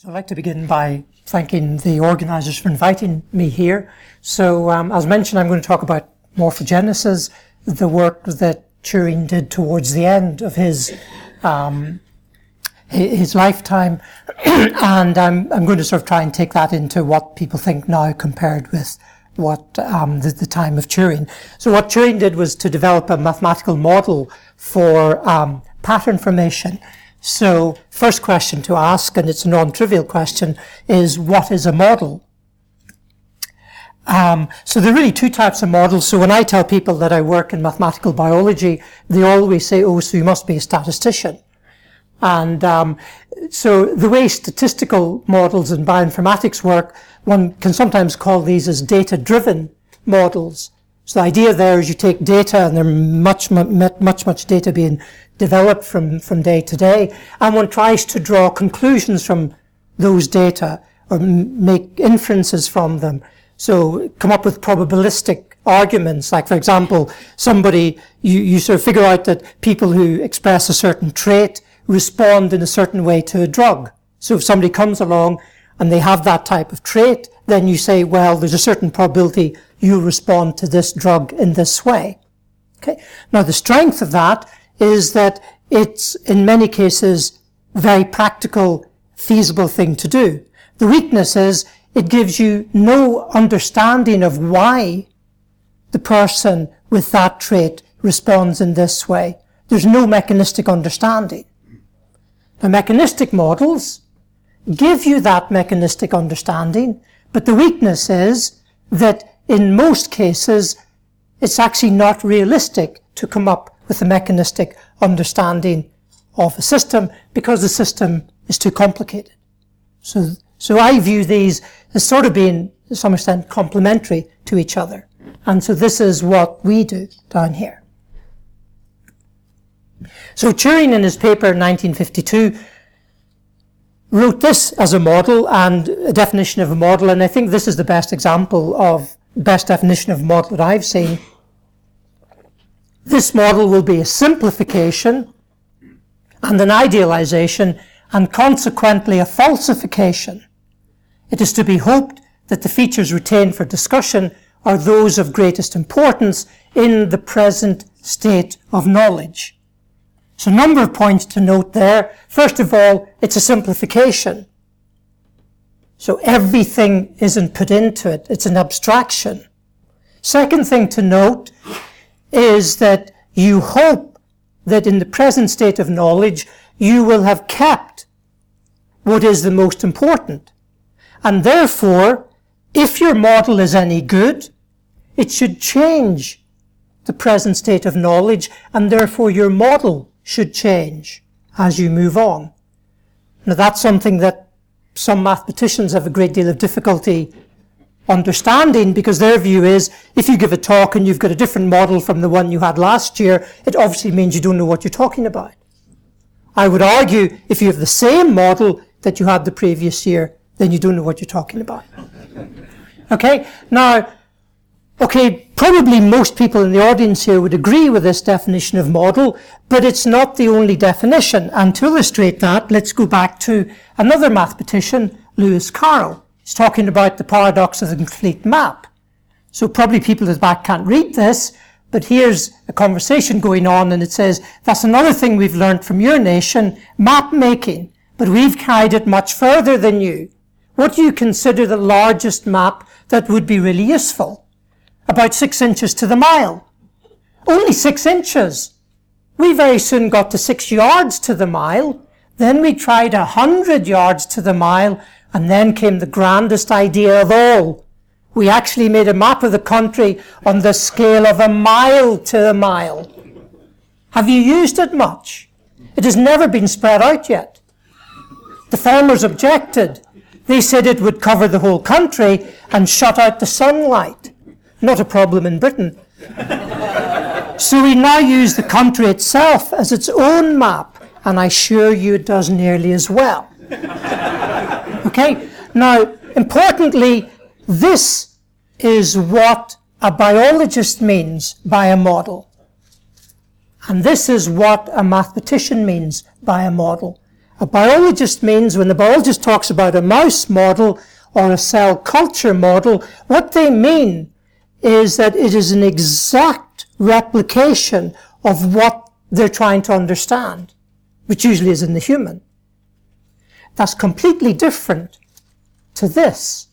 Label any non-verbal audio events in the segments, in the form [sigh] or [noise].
So I'd like to begin by thanking the organisers for inviting me here. So, um, as mentioned, I'm going to talk about morphogenesis, the work that Turing did towards the end of his um, his lifetime, [clears throat] and I'm, I'm going to sort of try and take that into what people think now compared with what um, the, the, time of Turing. So what Turing did was to develop a mathematical model for um, pattern formation. So first question to ask, and it's a non-trivial question, is what is a model? Um, so there are really two types of models. So when I tell people that I work in mathematical biology, they always say, oh, so you must be a statistician. And um, so the way statistical models in bioinformatics work, one can sometimes call these as data-driven models. So the idea there is you take data, and there's much, much, much data being developed from, from day to day, and one tries to draw conclusions from those data or make inferences from them. So come up with probabilistic arguments. Like, for example, somebody, you, you sort of figure out that people who express a certain trait respond in a certain way to a drug. So if somebody comes along and they have that type of trait, then you say, well, there's a certain probability you respond to this drug in this way. Okay. Now the strength of that is that it's in many cases very practical, feasible thing to do. The weakness is it gives you no understanding of why the person with that trait responds in this way. There's no mechanistic understanding. The mechanistic models give you that mechanistic understanding, but the weakness is that in most cases, it's actually not realistic to come up with a mechanistic understanding of a system because the system is too complicated. So, so I view these as sort of being, to some extent, complementary to each other. And so this is what we do down here. So Turing in his paper in 1952 wrote this as a model and a definition of a model, and I think this is the best example of, best definition of model that I've seen. This model will be a simplification and an idealization and consequently a falsification. It is to be hoped that the features retained for discussion are those of greatest importance in the present state of knowledge. So a number of points to note there. First of all, it's a simplification. So everything isn't put into it. It's an abstraction. Second thing to note is that you hope that in the present state of knowledge, you will have kept what is the most important. And therefore, if your model is any good, it should change the present state of knowledge, and therefore your model should change as you move on. Now that's something that some mathematicians have a great deal of difficulty understanding because their view is if you give a talk and you've got a different model from the one you had last year, it obviously means you don't know what you're talking about. I would argue if you have the same model that you had the previous year, then you don't know what you're talking about. Okay? Now, okay, probably most people in the audience here would agree with this definition of model, but it's not the only definition. And to illustrate that, let's go back to another mathematician, Lewis Carroll. He's talking about the paradox of the complete map. So probably people at the back can't read this, but here's a conversation going on and it says, that's another thing we've learned from your nation, map making, but we've carried it much further than you. What do you consider the largest map that would be really useful? About six inches to the mile. Only six inches. We very soon got to six yards to the mile. Then we tried a hundred yards to the mile and then came the grandest idea of all. We actually made a map of the country on the scale of a mile to a mile. Have you used it much? It has never been spread out yet. The farmers objected. They said it would cover the whole country and shut out the sunlight. Not a problem in Britain. so we now use the country itself as its own map, and I assure you it does nearly as well. Okay? Now, importantly, this is what a biologist means by a model. And this is what a mathematician means by a model. A biologist means when the biologist talks about a mouse model or a cell culture model, what they mean is that it is an exact replication of what they're trying to understand, which usually is in the human. That's completely different to this,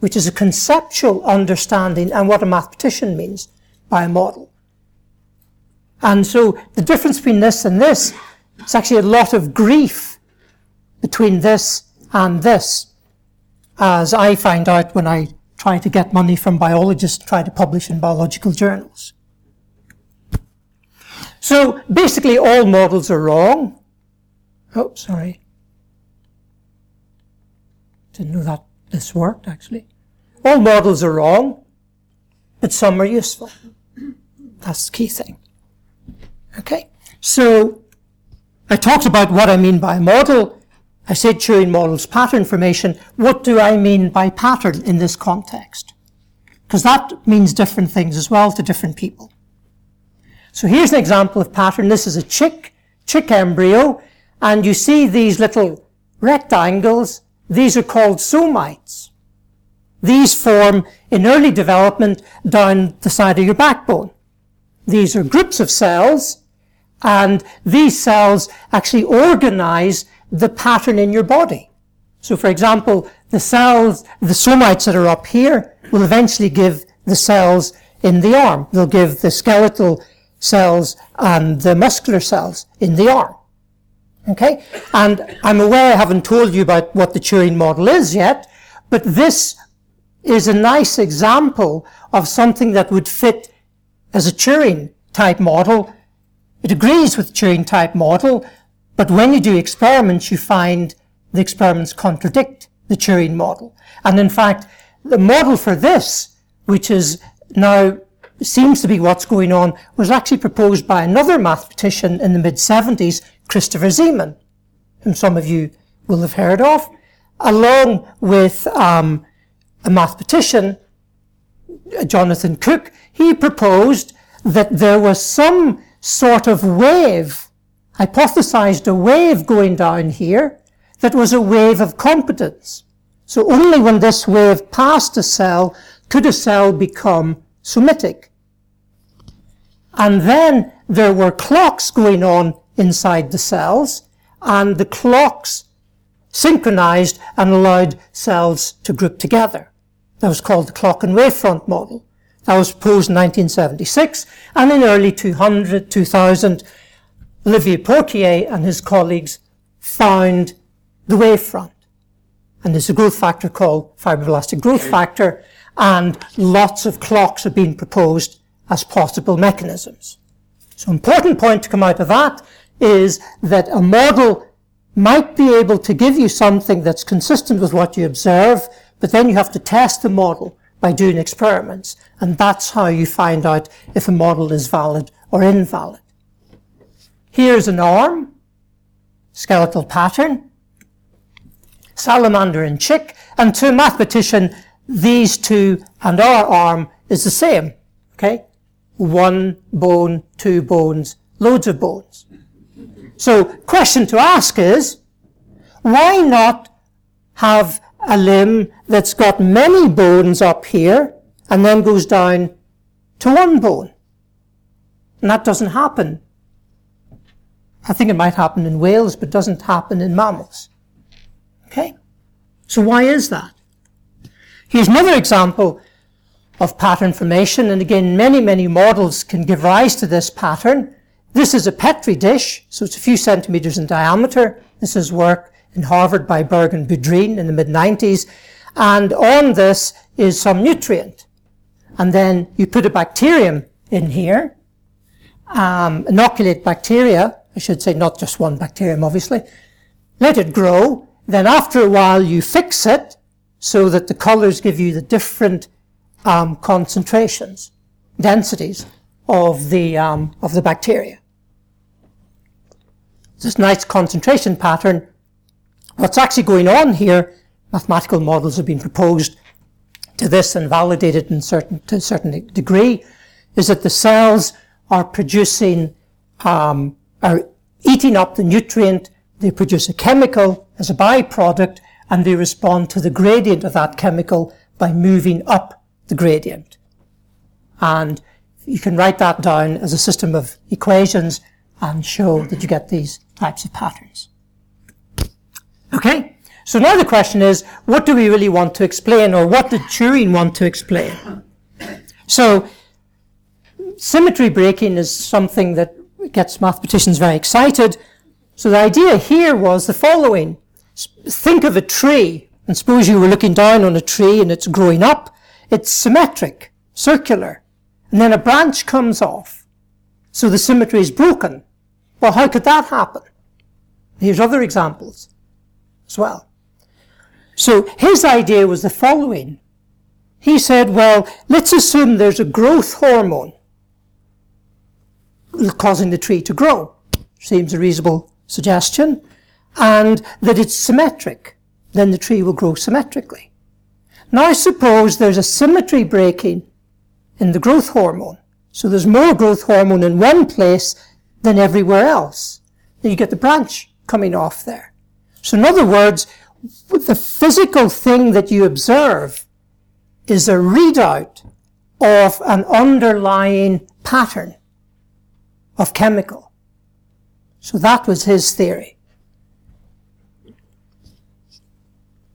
which is a conceptual understanding and what a mathematician means by a model. And so the difference between this and this, it's actually a lot of grief between this and this, as I find out when I try to get money from biologists, try to publish in biological journals. So basically all models are wrong. Oh, sorry. Didn't know that this worked actually. All models are wrong, but some are useful. That's the key thing. Okay? So, I talked about what I mean by model. I said Turing models pattern formation. What do I mean by pattern in this context? Because that means different things as well to different people. So here's an example of pattern. This is a chick, chick embryo, and you see these little rectangles. These are called somites. These form in early development down the side of your backbone. These are groups of cells, and these cells actually organize the pattern in your body. So for example, the cells, the somites that are up here will eventually give the cells in the arm. They'll give the skeletal cells and the muscular cells in the arm. Okay? And I'm aware I haven't told you about what the Turing model is yet, but this is a nice example of something that would fit as a Turing type model. It agrees with Turing type model, but when you do experiments, you find the experiments contradict the Turing model. And in fact, the model for this, which is now seems to be what's going on, was actually proposed by another mathematician in the mid-70s, Christopher Zeeman, whom some of you will have heard of, along with um, a mathematician, Jonathan Cooke. He proposed that there was some sort of wave, hypothesized a wave going down here that was a wave of competence. So only when this wave passed a cell could a cell become somitic. And then there were clocks going on inside the cells, and the clocks synchronized and allowed cells to group together. That was called the clock and wavefront model. That was proposed in 1976, and in early 200, 2000, Olivier Pourquié and his colleagues found the wavefront. And there's a growth factor called fibroblastic growth factor, and lots of clocks have been proposed as possible mechanisms. So important point to come out of that is that a model might be able to give you something that's consistent with what you observe, but then you have to test the model by doing experiments. And that's how you find out if a model is valid or invalid. Here's an arm, skeletal pattern, salamander and chick, and to a mathematician, these two and our arm is the same. Okay? One bone, two bones, loads of bones. So, question to ask is, why not have a limb that's got many bones up here and then goes down to one bone? And that doesn't happen. I think it might happen in whales, but doesn't happen in mammals. Okay? So why is that? Here's another example of pattern formation, and again, many, many models can give rise to this pattern. This is a Petri dish, so it's a few centimeters in diameter. This is work in Harvard by Berg and Budrene in the mid-90s. And on this is some nutrient. And then you put a bacterium in here, um, inoculate bacteria, I should say not just one bacterium, obviously, let it grow. Then after a while you fix it so that the colors give you the different um, concentrations, densities of the, um, of the bacteria. This nice concentration pattern. What's actually going on here, mathematical models have been proposed to this and validated in certain, to a certain degree, is that the cells are producing, um, are eating up the nutrient they produce a chemical as a byproduct, and they respond to the gradient of that chemical by moving up the gradient. And you can write that down as a system of equations and show that you get these types of patterns. Okay? So now the question is, what do we really want to explain, or what did Turing want to explain? So, symmetry breaking is something that gets mathematicians very excited. So the idea here was the following. Think of a tree, and suppose you were looking down on a tree and it's growing up. It's symmetric, circular, and then a branch comes off. So the symmetry is broken. Well, how could that happen? Here's other examples as well. So his idea was the following. He said, well, let's assume there's a growth hormone causing the tree to grow. Seems a reasonable suggestion. And that it's symmetric. Then the tree will grow symmetrically. Now suppose there's a symmetry breaking in the growth hormone. So there's more growth hormone in one place than everywhere else. Then you get the branch coming off there. So in other words, the physical thing that you observe is a readout of an underlying pattern of chemical. So that was his theory.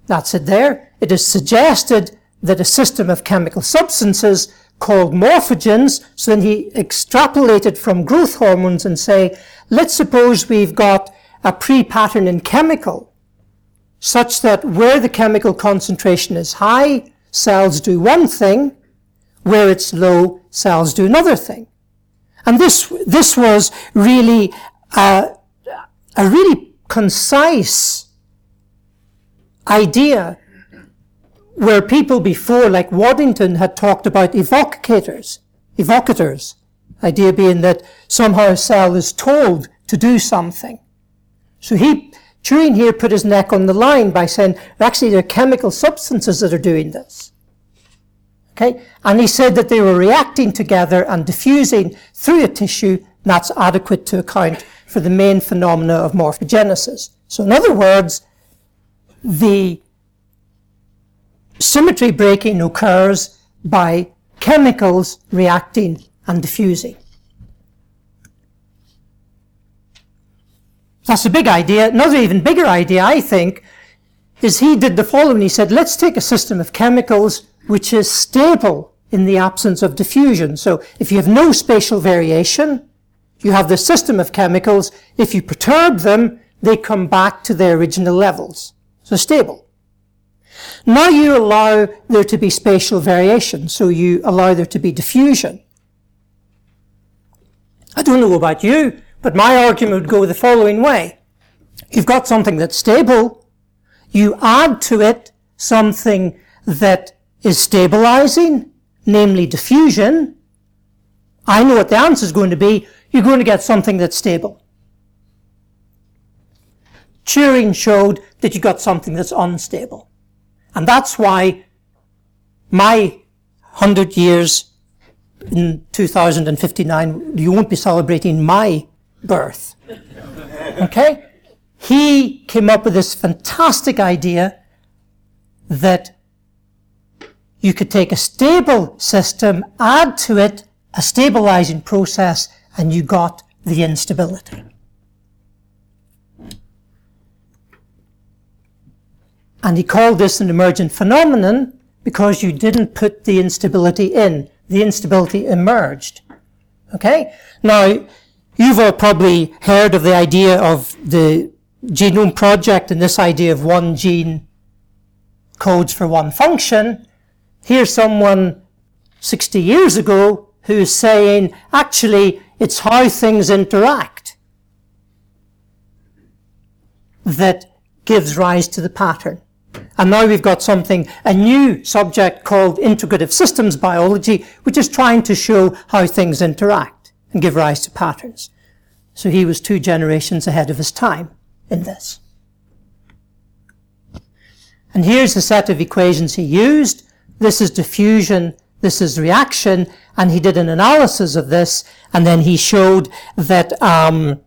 That's it there. It is suggested that a system of chemical substances called morphogens, so then he extrapolated from growth hormones and say, let's suppose we've got a pre-pattern in chemical such that where the chemical concentration is high, cells do one thing, where it's low, cells do another thing. And this, this was really a, a really concise idea where people before, like Waddington, had talked about evocators, evocators, idea being that somehow a cell is told to do something. So he Turing here put his neck on the line by saying, actually, there are chemical substances that are doing this. Okay? And he said that they were reacting together and diffusing through a tissue, that's adequate to account for the main phenomena of morphogenesis. So in other words, the symmetry breaking occurs by chemicals reacting and diffusing. That's a big idea. Another even bigger idea, I think, is he did the following. He said, let's take a system of chemicals which is stable in the absence of diffusion. So if you have no spatial variation, you have the system of chemicals. If you perturb them, they come back to their original levels. So stable. Now you allow there to be spatial variation. So you allow there to be diffusion. I don't know about you, but my argument would go the following way. You've got something that's stable. You add to it something that is stabilizing, namely diffusion. I know what the answer is going to be. You're going to get something that's stable. Turing showed that you got something that's unstable. And that's why my 100 years in 2059, you won't be celebrating my birth. Okay? He came up with this fantastic idea that you could take a stable system, add to it a stabilizing process, and you got the instability. And he called this an emergent phenomenon because you didn't put the instability in. The instability emerged. Okay? Now, You've all probably heard of the idea of the genome project and this idea of one gene codes for one function. Here's someone 60 years ago who's saying, actually, it's how things interact that gives rise to the pattern. And now we've got something, a new subject called integrative systems biology, which is trying to show how things interact and give rise to patterns. So he was two generations ahead of his time in this. And here's the set of equations he used. This is diffusion, this is reaction, and he did an analysis of this, and then he showed that um,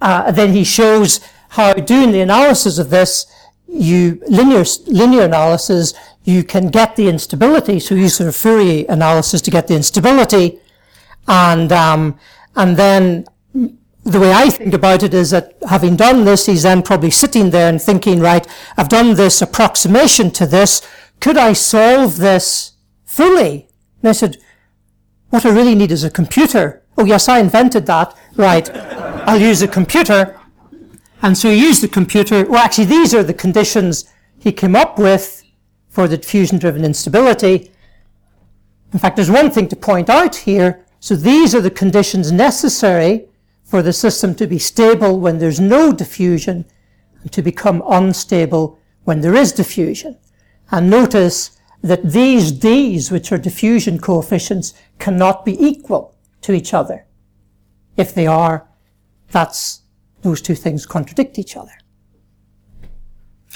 uh, then he shows how doing the analysis of this, you linear linear analysis, you can get the instability. So you sort of Fourier analysis to get the instability, and um, and then the way I think about it is that having done this, he's then probably sitting there and thinking, right, I've done this approximation to this. Could I solve this fully? And I said, what I really need is a computer. Oh yes, I invented that. Right. I'll use a computer. And so he used the computer. Well, actually, these are the conditions he came up with for the diffusion-driven instability. In fact, there's one thing to point out here. So these are the conditions necessary for the system to be stable when there's no diffusion and to become unstable when there is diffusion. And notice that these d's, which are diffusion coefficients, cannot be equal to each other. If they are, that's, those two things contradict each other.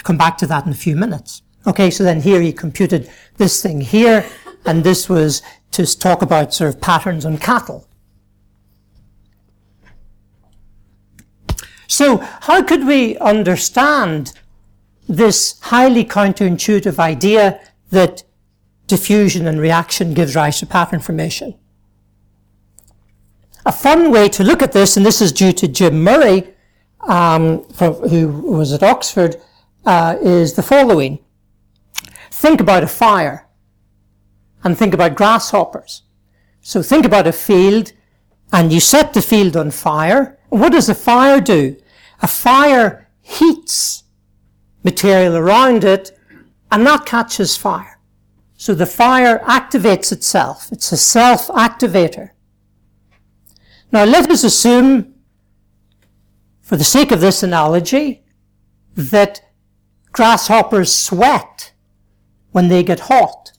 Come back to that in a few minutes. Okay, so then here he computed this thing here, and this was to talk about sort of patterns on cattle. So how could we understand this highly counterintuitive idea that diffusion and reaction gives rise to pattern formation? A fun way to look at this, and this is due to Jim Murray, um, who was at Oxford, uh, is the following. Think about a fire and think about grasshoppers. So think about a field and you set the field on fire. What does a fire do? A fire heats material around it and that catches fire. So the fire activates itself. It's a self-activator. Now let us assume, for the sake of this analogy, that grasshoppers sweat when they get hot.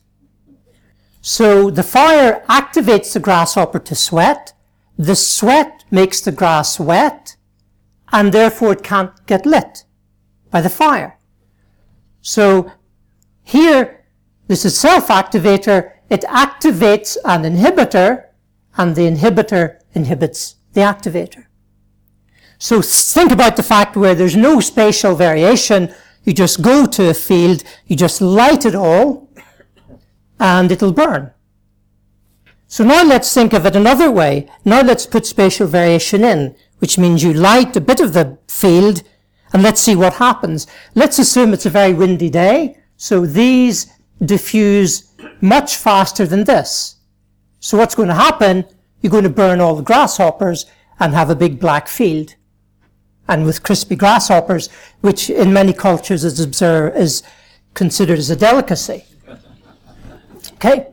So the fire activates the grasshopper to sweat. The sweat makes the grass wet and therefore it can't get lit by the fire. So here, this is self-activator. It activates an inhibitor and the inhibitor inhibits the activator. So think about the fact where there's no spatial variation. You just go to a field, you just light it all, and it'll burn. So now let's think of it another way. Now let's put spatial variation in which means you light a bit of the field and let's see what happens. Let's assume it's a very windy day. So these diffuse much faster than this. So what's going to happen? You're going to burn all the grasshoppers and have a big black field. And with crispy grasshoppers, which in many cultures is observed, is considered as a delicacy. Okay?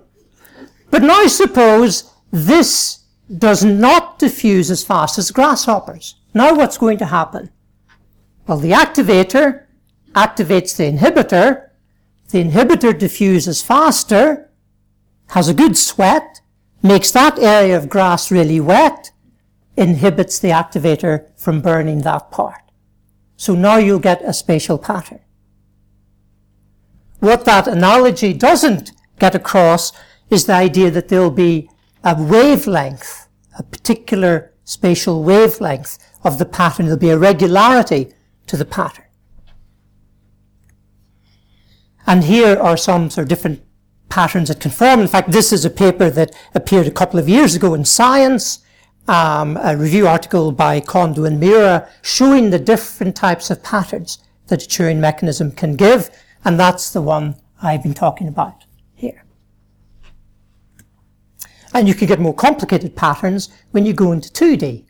But now suppose this does not diffuse as fast as grasshoppers. Now what's going to happen? Well, the activator activates the inhibitor. The inhibitor diffuses faster, has a good sweat, makes that area of grass really wet, inhibits the activator from burning that part. So now you'll get a spatial pattern. What that analogy doesn't get across is the idea that there'll be a wavelength, a particular spatial wavelength of the pattern. There'll be a regularity to the pattern. And here are some sort of different patterns that conform. In fact, this is a paper that appeared a couple of years ago in Science, um, a review article by Kondo and Miura showing the different types of patterns that a Turing mechanism can give, and that's the one I've been talking about. And you can get more complicated patterns when you go into 2D.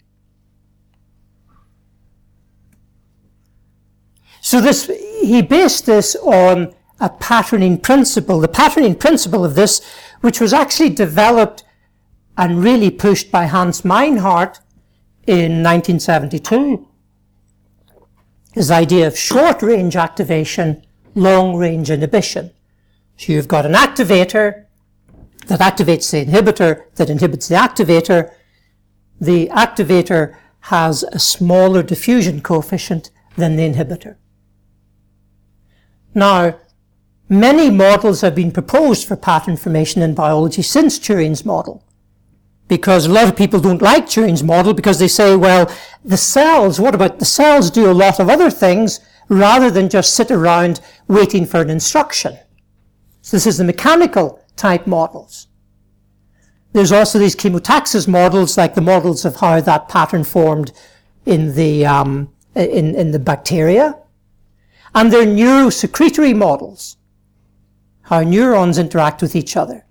So this, he based this on a patterning principle. The patterning principle of this, which was actually developed and really pushed by Hans Meinhardt in 1972, is the idea of short range activation, long range inhibition. So you've got an activator that activates the inhibitor that inhibits the activator. The activator has a smaller diffusion coefficient than the inhibitor. Now, many models have been proposed for pattern formation in biology since Turing's model, because a lot of people don't like Turing's model because they say, well, the cells, what about the cells do a lot of other things rather than just sit around waiting for an instruction. So this is the mechanical type models. There's also these chemotaxis models, like the models of how that pattern formed in the, um, in, in the bacteria. And they're neurosecretory models, how neurons interact with each other.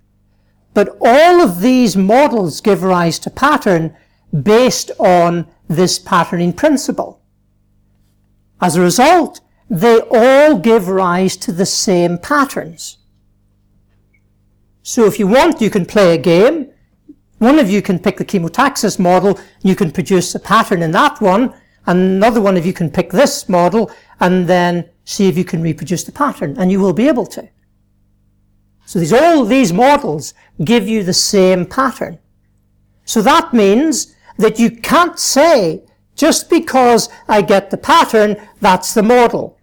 But all of these models give rise to pattern based on this patterning principle. As a result, they all give rise to the same patterns. So if you want, you can play a game. One of you can pick the chemotaxis model, and you can produce a pattern in that one, and another one of you can pick this model, and then see if you can reproduce the pattern, and you will be able to. So these, all these models give you the same pattern. So that means that you can't say, just because I get the pattern, that's the model.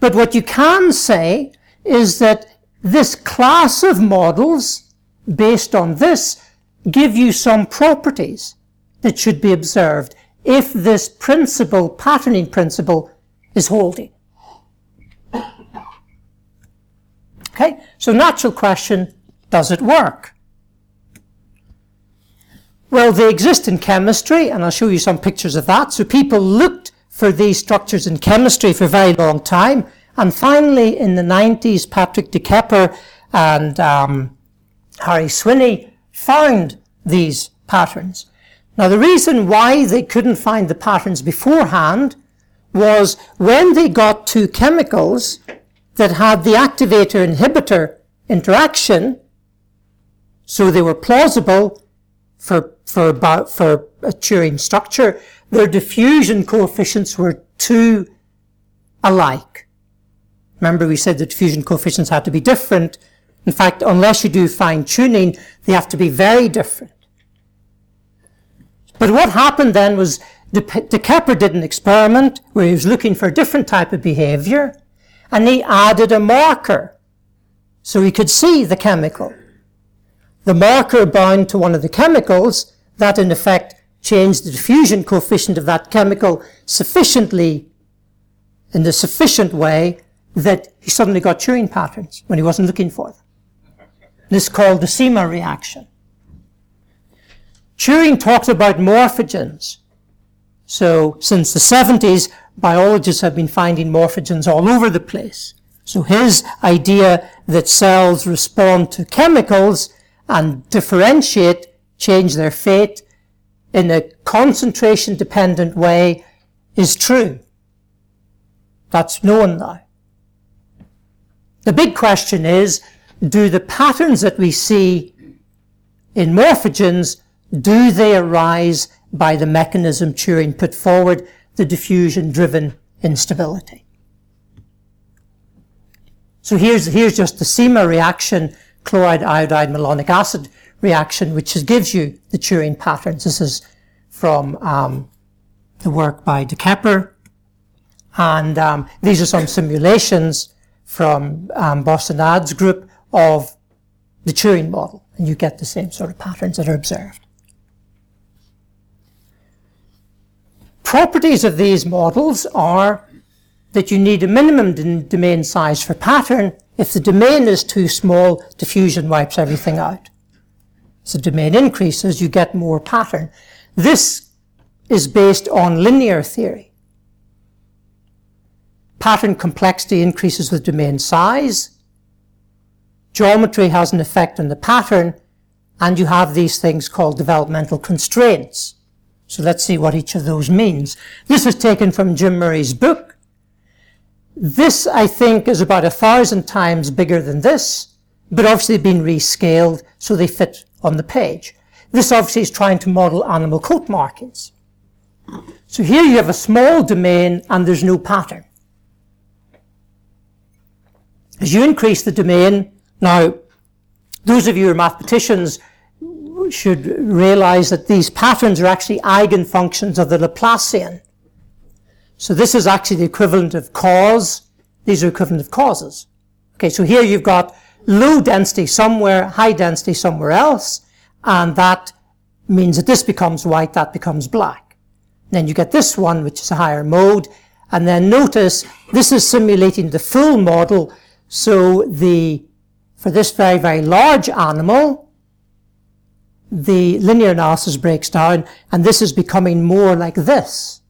But what you can say is that this class of models, based on this, give you some properties that should be observed if this principle, patterning principle, is holding. Okay, so natural question, does it work? Well, they exist in chemistry, and I'll show you some pictures of that. So people looked for these structures in chemistry for a very long time, and finally in the 90s, Patrick de Kepper and um, Harry Swinney found these patterns. Now, the reason why they couldn't find the patterns beforehand was when they got two chemicals that had the activator inhibitor interaction, so they were plausible for, for, about, for a Turing structure, their diffusion coefficients were too alike. Remember we said the diffusion coefficients had to be different. In fact, unless you do fine tuning, they have to be very different. But what happened then was De, De Kepper did an experiment where he was looking for a different type of behavior and he added a marker so he could see the chemical. The marker bound to one of the chemicals that in effect changed the diffusion coefficient of that chemical sufficiently in the sufficient way that he suddenly got Turing patterns when he wasn't looking for them. This is called the CIMA reaction. Turing talked about morphogens. So since the 70s, biologists have been finding morphogens all over the place. So his idea that cells respond to chemicals and differentiate, change their fate in a concentration dependent way is true. That's known now. The big question is, do the patterns that we see in morphogens, do they arise by the mechanism Turing put forward the diffusion-driven instability. So here's, here's just the CIMA reaction, chloride, iodide, malonic acid reaction, which gives you the Turing patterns. This is from um, the work by De Kepper. And um, these are some simulations from um, Boissonade's group of the Turing model. And you get the same sort of patterns that are observed. Properties of these models are that you need a minimum domain size for pattern. If the domain is too small, diffusion wipes everything out. As the domain increases, you get more pattern. This is based on linear theory. Pattern complexity increases with domain size. Geometry has an effect on the pattern, and you have these things called developmental constraints. So let's see what each of those means. This is taken from Jim Murray's book. This, I think, is about a thousand times bigger than this, but obviously been rescaled so they fit on the page. This obviously is trying to model animal coat markings. So here you have a small domain and there's no pattern. As you increase the domain, now, those of you who are mathematicians should realize that these patterns are actually eigenfunctions of the Laplacian. So this is actually the equivalent of cause. These are equivalent of causes. Okay, so here you've got low density somewhere, high density somewhere else, and that means that this becomes white, that becomes black. Then you get this one, which is a higher mode, and then notice this is simulating the full model, so the, for this very, very large animal, the linear analysis breaks down, and this is becoming more like this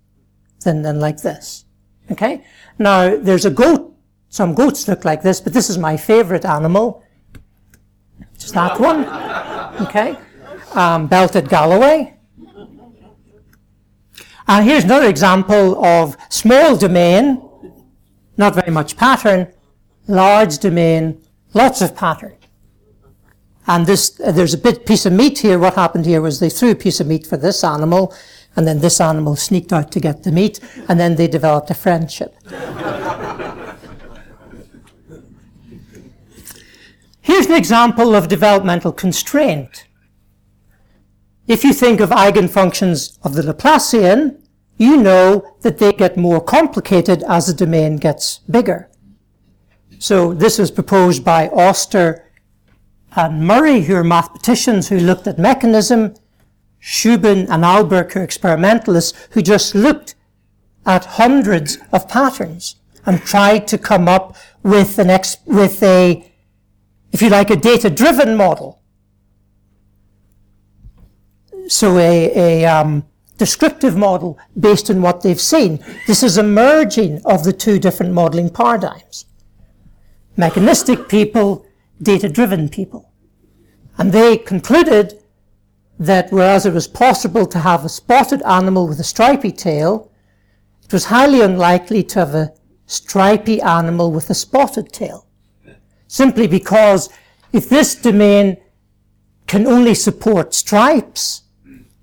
than, than like this. Okay? Now, there's a goat, some goats look like this, but this is my favorite animal. Just that one. Okay? Um, belted Galloway. And here's another example of small domain, not very much pattern, large domain, lots of pattern. And this, uh, there's a bit piece of meat here. What happened here was they threw a piece of meat for this animal, and then this animal sneaked out to get the meat, and then they developed a friendship. Here's an example of developmental constraint. If you think of eigenfunctions of the Laplacian, you know that they get more complicated as the domain gets bigger. So this was proposed by Oster and Murray, who are mathematicians who looked at mechanism, Shubin and Alberch, who are experimentalists, who just looked at hundreds of patterns and tried to come up with an ex- with a, if you like, a data-driven model. So a, a um, descriptive model based on what they've seen. This is a merging of the two different modeling paradigms. Mechanistic people data-driven people. And they concluded that whereas it was possible to have a spotted animal with a stripy tail, it was highly unlikely to have a stripy animal with a spotted tail. Simply because if this domain can only support stripes,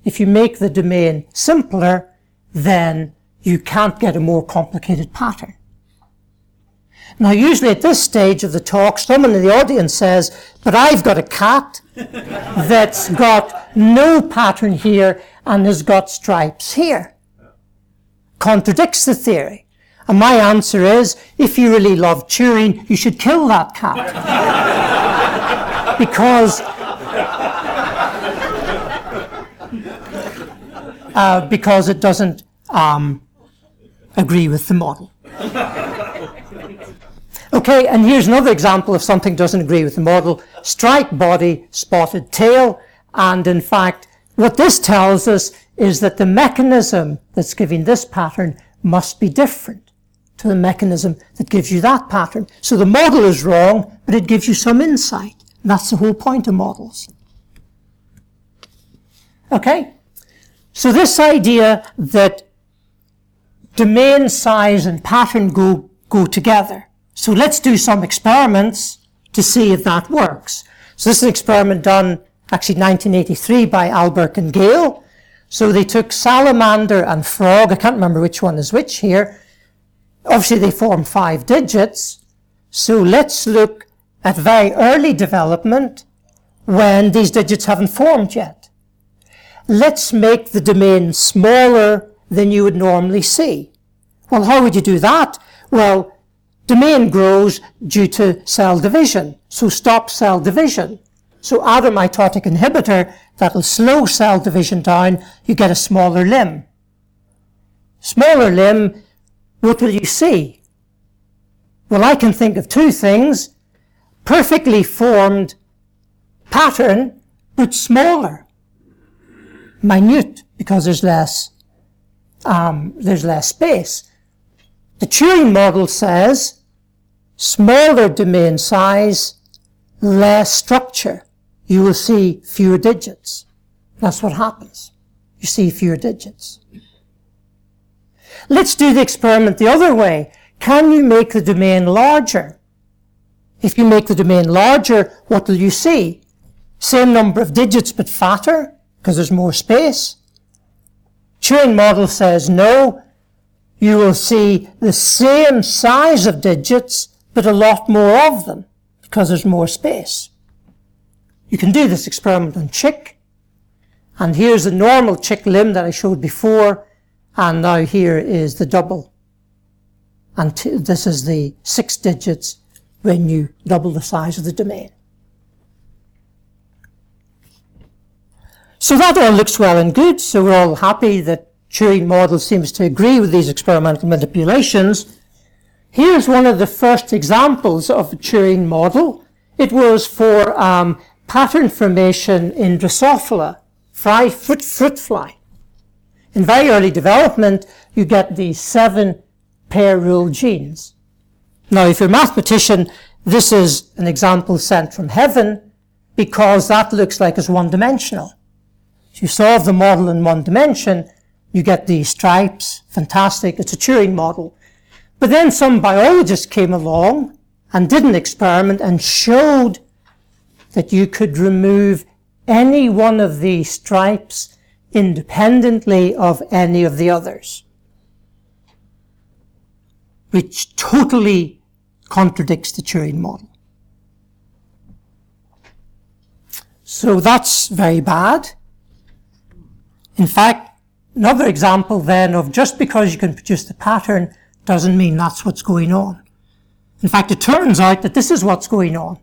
if you make the domain simpler, then you can't get a more complicated pattern. Now, usually at this stage of the talk, someone in the audience says, but I've got a cat [laughs] that's got no pattern here and has got stripes here. Contradicts the theory. And my answer is, if you really love Turing, you should kill that cat. [laughs] because, uh, because it doesn't um, agree with the model. [laughs] Okay, and here's another example of something doesn't agree with the model. Stripe body, spotted tail. And in fact, what this tells us is that the mechanism that's giving this pattern must be different to the mechanism that gives you that pattern. So the model is wrong, but it gives you some insight. And that's the whole point of models. Okay? So this idea that domain size and pattern go, go together so let's do some experiments to see if that works. So this is an experiment done actually 1983 by Alberch and Gale. So they took salamander and frog. I can't remember which one is which here. Obviously they form five digits. So let's look at very early development when these digits haven't formed yet. Let's make the domain smaller than you would normally see. Well, how would you do that? Well, Domain grows due to cell division. So stop cell division. So add a mitotic inhibitor that'll slow cell division down. You get a smaller limb. Smaller limb, what will you see? Well, I can think of two things. Perfectly formed pattern, but smaller. Minute, because there's less, um, there's less space. The Turing model says smaller domain size, less structure, you will see fewer digits. That's what happens. You see fewer digits. Let's do the experiment the other way. Can you make the domain larger? If you make the domain larger, what will you see? Same number of digits but fatter, because there's more space. Turing model says no. You will see the same size of digits, but a lot more of them because there's more space. You can do this experiment on chick. And here's the normal chick limb that I showed before. And now here is the double. And this is the six digits when you double the size of the domain. So that all looks well and good. So we're all happy that Turing model seems to agree with these experimental manipulations. Here's one of the first examples of a Turing model. It was for um, pattern formation in Drosophila, fry, fruit, fruit fly. In very early development, you get the seven pair rule genes. Now, if you're a mathematician, this is an example sent from heaven because that looks like it's one-dimensional. So you solve the model in one dimension, you get these stripes, fantastic, it's a Turing model. But then some biologist came along and did an experiment and showed that you could remove any one of these stripes independently of any of the others, which totally contradicts the Turing model. So that's very bad. In fact, another example then of just because you can produce the pattern doesn't mean that's what's going on. In fact, it turns out that this is what's going on.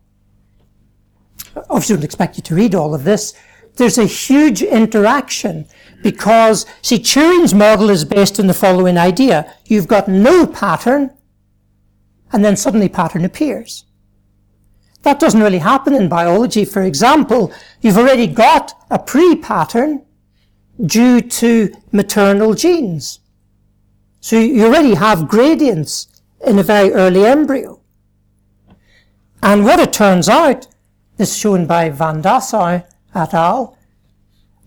Obviously, I don't expect you to read all of this. There's a huge interaction because, see, Turing's model is based on the following idea. You've got no pattern, and then suddenly pattern appears. That doesn't really happen in biology. For example, you've already got a pre-pattern, due to maternal genes. So you already have gradients in a very early embryo. And what it turns out, this is shown by Van Dassow et al.,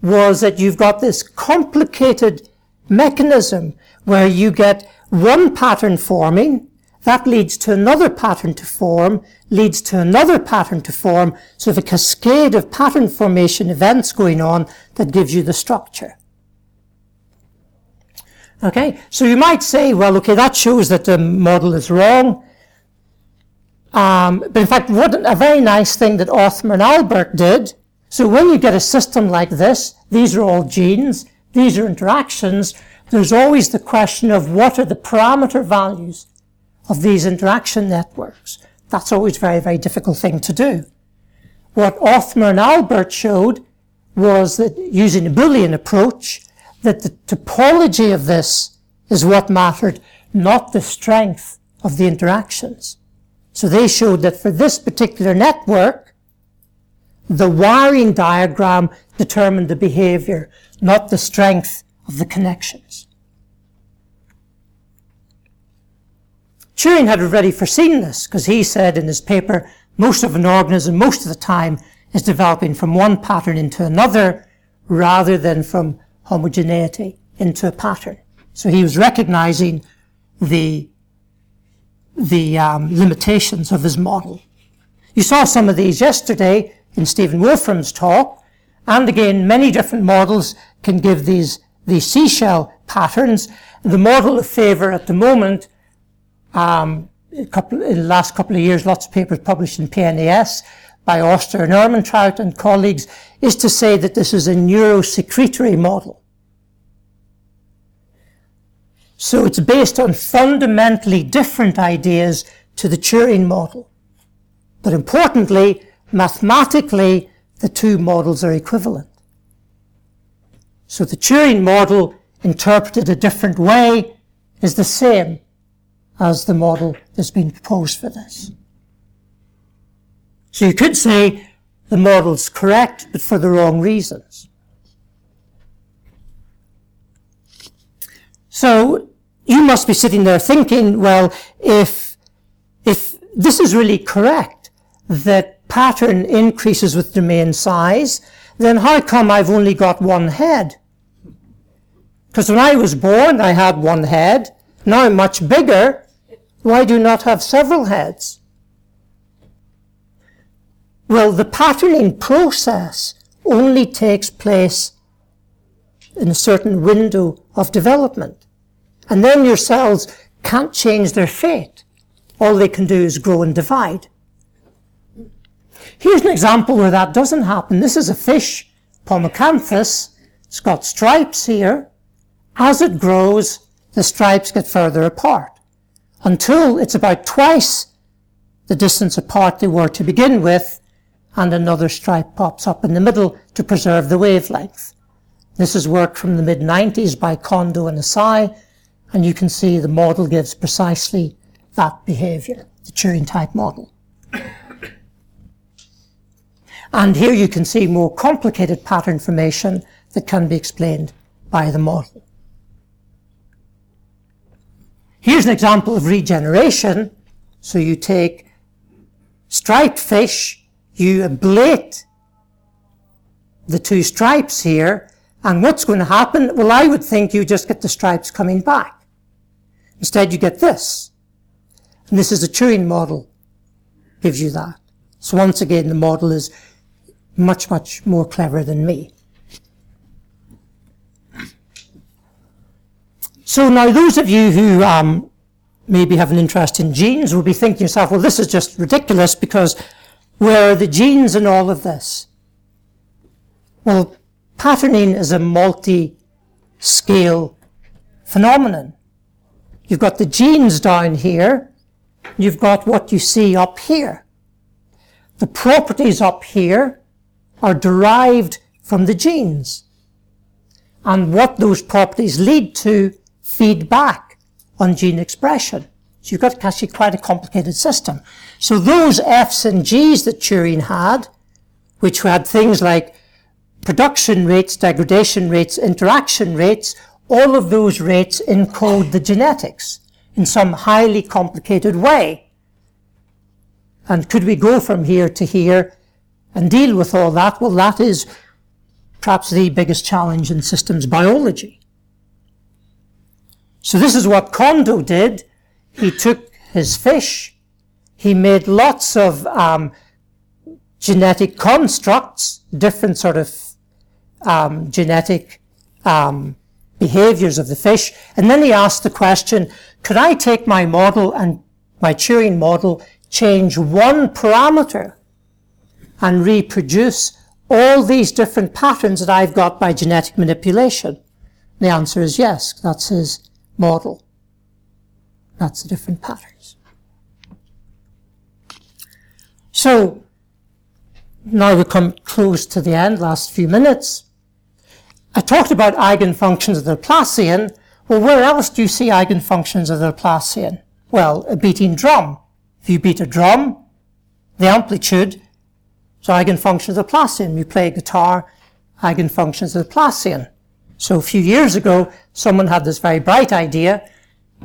was that you've got this complicated mechanism where you get one pattern forming, that leads to another pattern to form, leads to another pattern to form, so the cascade of pattern formation events going on that gives you the structure. Okay, so you might say, well, okay, that shows that the model is wrong. Um, but in fact, what a very nice thing that Othmer and Albert did. So when you get a system like this, these are all genes, these are interactions, there's always the question of what are the parameter values of these interaction networks. That's always a very, very difficult thing to do. What Othmer and Albert showed was that using a Boolean approach, that the topology of this is what mattered, not the strength of the interactions. So they showed that for this particular network, the wiring diagram determined the behavior, not the strength of the connections. Turing had already foreseen this because he said in his paper, most of an organism, most of the time, is developing from one pattern into another rather than from homogeneity into a pattern. So he was recognizing the, the um, limitations of his model. You saw some of these yesterday in Stephen Wolfram's talk, and again, many different models can give these, these seashell patterns. The model of favor at the moment um, couple, in the last couple of years, lots of papers published in PNAS by Oster and Ermentrout and colleagues, is to say that this is a neurosecretory model. So it's based on fundamentally different ideas to the Turing model. But importantly, mathematically, the two models are equivalent. So the Turing model, interpreted a different way, is the same as the model that's been proposed for this. So you could say the model's correct, but for the wrong reasons. So you must be sitting there thinking, well, if, if this is really correct, that pattern increases with domain size, then how come I've only got one head? Because when I was born, I had one head. Now much bigger, why do you not have several heads? Well, the patterning process only takes place in a certain window of development. And then your cells can't change their fate. All they can do is grow and divide. Here's an example where that doesn't happen. This is a fish, Pomacanthus. It's got stripes here. As it grows, the stripes get further apart until it's about twice the distance apart they were to begin with, and another stripe pops up in the middle to preserve the wavelength. This is work from the mid-90s by Kondo and Asai, and you can see the model gives precisely that behavior, the Turing type model. [coughs] And here you can see more complicated pattern formation that can be explained by the model. Here's an example of regeneration. So you take striped fish, you ablate the two stripes here, and what's going to happen? Well, I would think you just get the stripes coming back. Instead, you get this. And this is the Turing model. Gives you that. So once again, the model is much, much more clever than me. So now those of you who um, maybe have an interest in genes will be thinking to yourself, well, this is just ridiculous because where are the genes in all of this? Well, patterning is a multi-scale phenomenon. You've got the genes down here. You've got what you see up here. The properties up here are derived from the genes. And what those properties lead to feedback on gene expression. So you've got actually quite a complicated system. So those F's and G's that Turing had, which had things like production rates, degradation rates, interaction rates, all of those rates encode the genetics in some highly complicated way. And could we go from here to here and deal with all that? Well, that is perhaps the biggest challenge in systems biology. So this is what Kondo did. He took his fish, he made lots of um, genetic constructs, different sort of um, genetic um, behaviors of the fish, and then he asked the question, could I take my model and my Turing model, change one parameter and reproduce all these different patterns that I've got by genetic manipulation? The answer is yes. That's his model. That's the different patterns. So, now we come close to the end, last few minutes. I talked about eigenfunctions of the Laplacian. Well, where else do you see eigenfunctions of the Laplacian? Well, a beating drum. If you beat a drum, the amplitude is eigenfunction of the Laplacian. You play a guitar, eigenfunctions of the Laplacian. So a few years ago, someone had this very bright idea.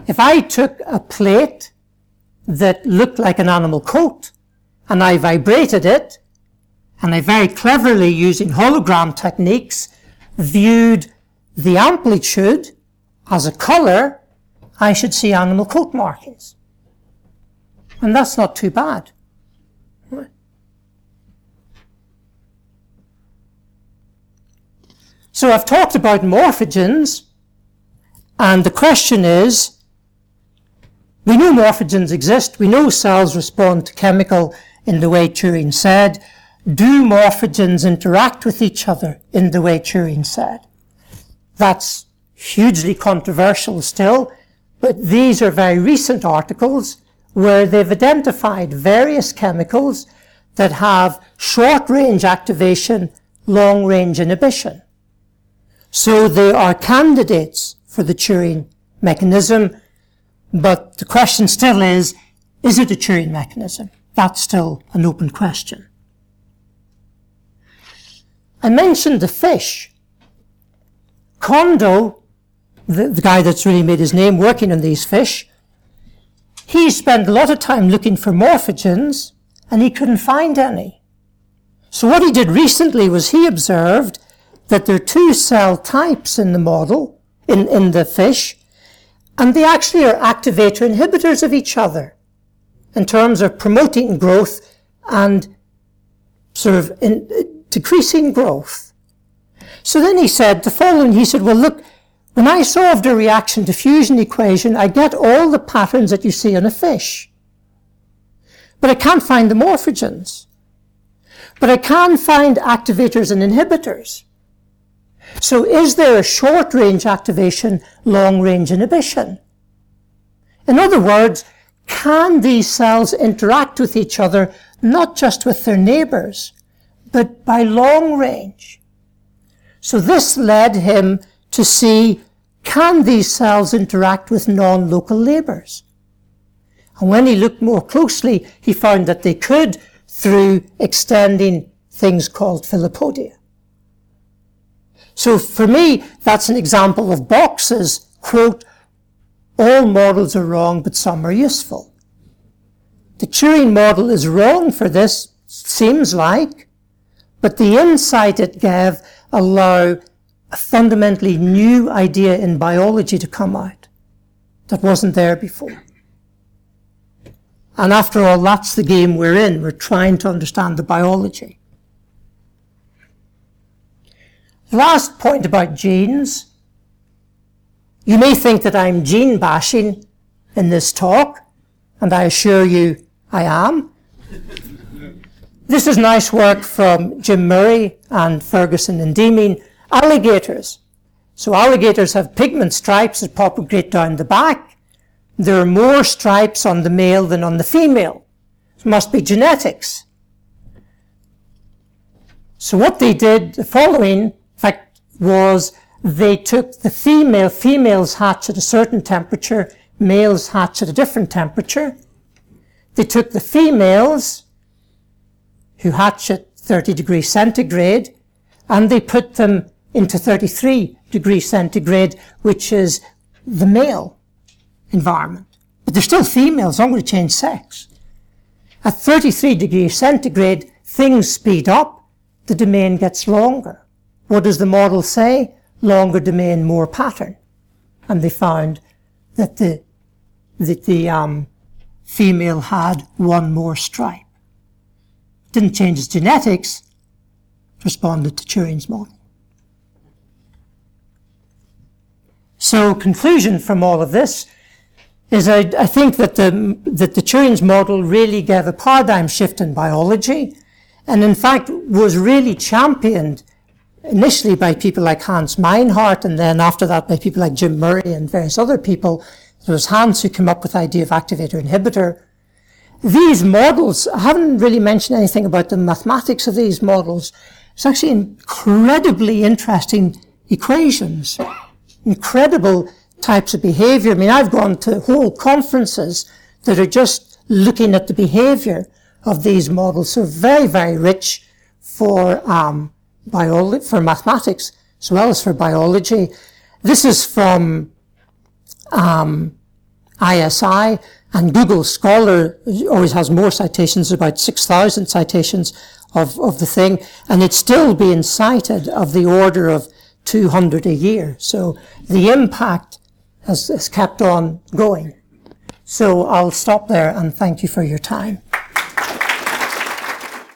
If I took a plate that looked like an animal coat and I vibrated it, and I very cleverly, using hologram techniques, viewed the amplitude as a color, I should see animal coat markings. And that's not too bad. So I've talked about morphogens, and the question is, we know morphogens exist, we know cells respond to chemical in the way Turing said. Do morphogens interact with each other in the way Turing said? That's hugely controversial still, but these are very recent articles where they've identified various chemicals that have short range activation, long range inhibition. So they are candidates for the Turing mechanism, but the question still is, is it a Turing mechanism? That's still an open question. I mentioned the fish. Kondo, the, the guy that's really made his name working on these fish, he spent a lot of time looking for morphogens and he couldn't find any. So what he did recently was he observed that there are two cell types in the model, in, in the fish, and they actually are activator inhibitors of each other in terms of promoting growth and sort of in, uh, decreasing growth. So then he said the following, he said, well look, when I solved a reaction diffusion equation, I get all the patterns that you see in a fish. But I can't find the morphogens. But I can find activators and inhibitors. So is there a short range activation, long range inhibition? In other words, can these cells interact with each other, not just with their neighbors, but by long range? So this led him to see, can these cells interact with non-local neighbors? And when he looked more closely, he found that they could through extending things called filopodia. So for me, that's an example of Box's, quote, all models are wrong, but some are useful. The Turing model is wrong for this, seems like, but the insight it gave allow a fundamentally new idea in biology to come out that wasn't there before. And after all, that's the game we're in. We're trying to understand the biology. Last point about genes. You may think that I'm gene bashing in this talk, and I assure you I am. This is nice work from Jim Murray and Ferguson and Deeming. Alligators. So alligators have pigment stripes that propagate down the back. There are more stripes on the male than on the female. It must be genetics. So what they did, the following, was they took the female, females hatch at a certain temperature, males hatch at a different temperature. They took the females, who hatch at 30 degrees centigrade, and they put them into 33 degrees centigrade, which is the male environment. But they're still females, I'm going to change sex. At 33 degrees centigrade, things speed up, the domain gets longer. What does the model say? Longer domain, more pattern. And they found that the, that the um, female had one more stripe. Didn't change its genetics, responded to Turing's model. So conclusion from all of this is I, I think that the, that the Turing's model really gave a paradigm shift in biology and in fact was really championed initially by people like Hans Meinhardt and then after that by people like Jim Murray and various other people. It was Hans who came up with the idea of activator inhibitor. These models, I haven't really mentioned anything about the mathematics of these models. It's actually incredibly interesting equations, incredible types of behavior. I mean, I've gone to whole conferences that are just looking at the behavior of these models. So very, very rich for, um, for mathematics as well as for biology. This is from, um, ISI and Google Scholar always has more citations, about 6,000 citations of, of the thing, and it's still being cited of the order of 200 a year. So the impact has, has kept on going. So I'll stop there and thank you for your time.